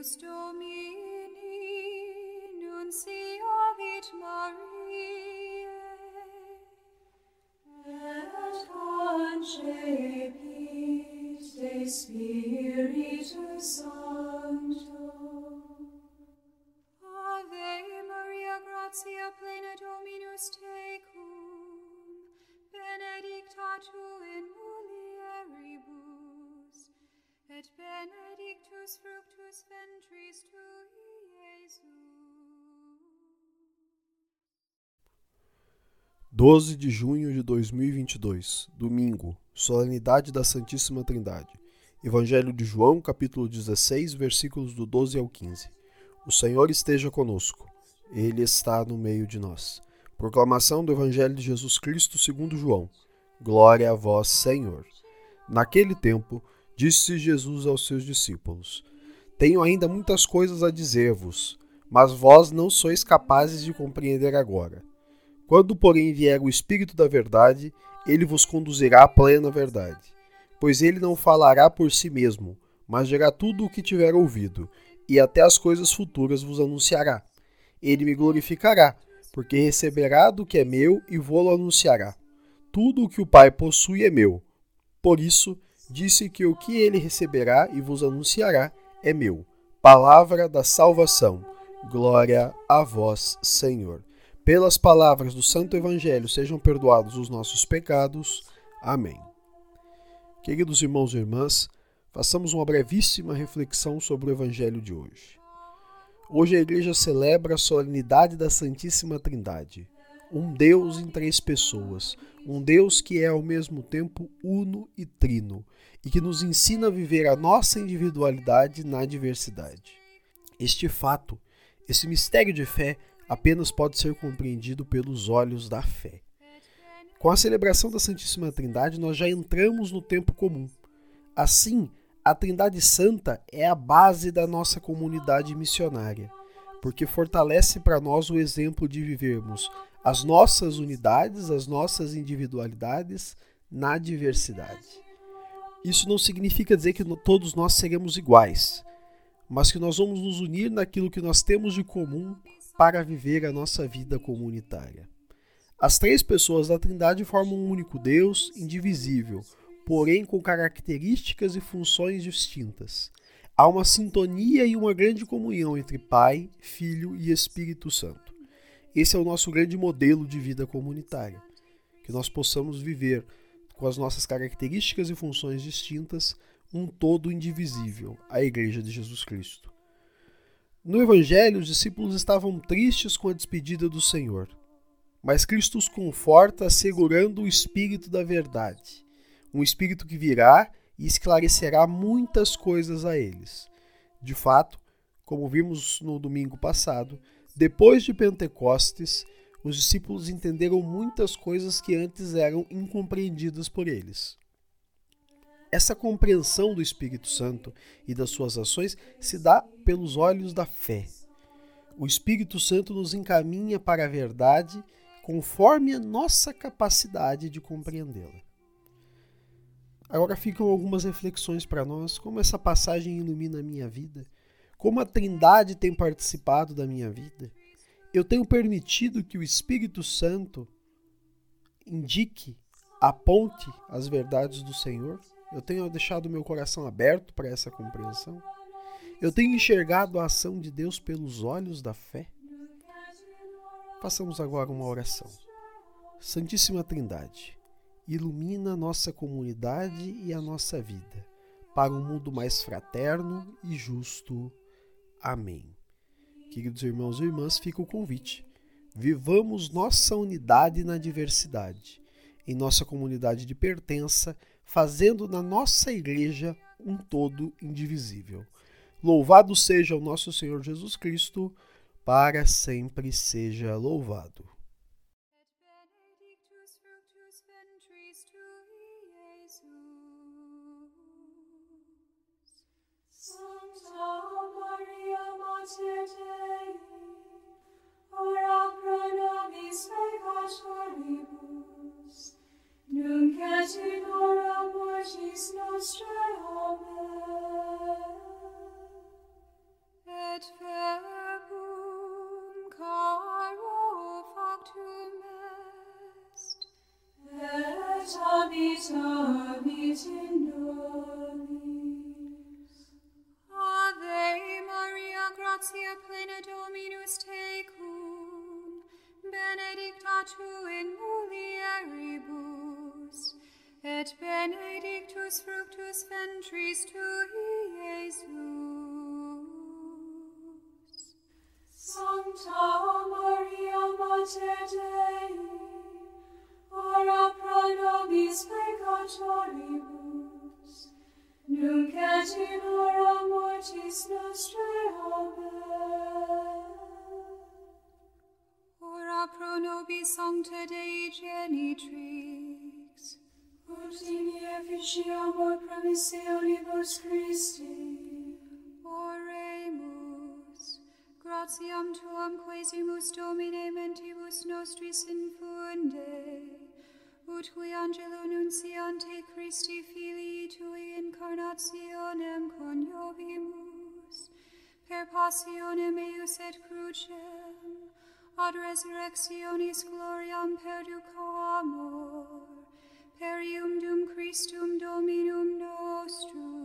Deus Domini, nunciavit Mariae, et concepit de Spiritus Sancto. Ave Maria, gratia plena Dominus tecum, benedicta tu in mulieribus, et benedictus fructus ventris 12 de junho de 2022, domingo, solenidade da Santíssima Trindade. Evangelho de João, capítulo 16, versículos do 12 ao 15. O Senhor esteja conosco. Ele está no meio de nós. Proclamação do Evangelho de Jesus Cristo segundo João. Glória a vós, Senhor. Naquele tempo, disse Jesus aos seus discípulos: Tenho ainda muitas coisas a dizer-vos, mas vós não sois capazes de compreender agora. Quando, porém, vier o Espírito da Verdade, ele vos conduzirá à plena verdade. Pois ele não falará por si mesmo, mas dirá tudo o que tiver ouvido, e até as coisas futuras vos anunciará. Ele me glorificará, porque receberá do que é meu e vou-lo anunciará. Tudo o que o Pai possui é meu. Por isso, disse que o que ele receberá e vos anunciará é meu. Palavra da salvação. Glória a vós, Senhor. Pelas palavras do Santo Evangelho sejam perdoados os nossos pecados. Amém. Queridos irmãos e irmãs, façamos uma brevíssima reflexão sobre o Evangelho de hoje. Hoje a igreja celebra a solenidade da Santíssima Trindade, um Deus em três pessoas, um Deus que é ao mesmo tempo uno e trino e que nos ensina a viver a nossa individualidade na diversidade. Este fato, esse mistério de fé, apenas pode ser compreendido pelos olhos da fé. Com a celebração da Santíssima Trindade, nós já entramos no tempo comum. Assim, a Trindade Santa é a base da nossa comunidade missionária, porque fortalece para nós o exemplo de vivermos as nossas unidades, as nossas individualidades na diversidade. Isso não significa dizer que todos nós seremos iguais, mas que nós vamos nos unir naquilo que nós temos de comum para viver a nossa vida comunitária. As três pessoas da Trindade formam um único Deus, indivisível, porém com características e funções distintas. Há uma sintonia e uma grande comunhão entre Pai, Filho e Espírito Santo. Esse é o nosso grande modelo de vida comunitária, que nós possamos viver com as nossas características e funções distintas um todo indivisível, a Igreja de Jesus Cristo. No Evangelho, os discípulos estavam tristes com a despedida do Senhor, mas Cristo os conforta assegurando o Espírito da Verdade, um Espírito que virá e esclarecerá muitas coisas a eles. De fato, como vimos no domingo passado, depois de Pentecostes, os discípulos entenderam muitas coisas que antes eram incompreendidas por eles. Essa compreensão do Espírito Santo e das suas ações se dá pelos olhos da fé. O Espírito Santo nos encaminha para a verdade conforme a nossa capacidade de compreendê-la. Agora ficam algumas reflexões para nós, como essa passagem ilumina a minha vida, como a Trindade tem participado da minha vida. Eu tenho permitido que o Espírito Santo indique, aponte as verdades do Senhor. Eu tenho deixado meu coração aberto para essa compreensão. Eu tenho enxergado a ação de Deus pelos olhos da fé. Façamos agora uma oração. Santíssima Trindade, ilumina a nossa comunidade e a nossa vida para um mundo mais fraterno e justo. Amém. Queridos irmãos e irmãs, fica o convite. Vivamos nossa unidade na diversidade, em nossa comunidade de pertença fazendo na nossa igreja um todo indivisível. Louvado seja o nosso Senhor Jesus Cristo, para sempre seja louvado. Maria, Mater Dei, ora pro nobis nunc et in hora mortis nostrae, Amen. Ora pro nobis sancta Dei genitrix, ut in efficiamur promissionibus Christi, oremus, gratiam Tuam quesimus Domine mentibus nostris infunde, ut qui angelo nunciante Christi filii tui incarnationem coniovimus, per passionem eius et crucem, ad resurrectionis gloriam perduco amor, per ium dum Christum Dominum nostrum.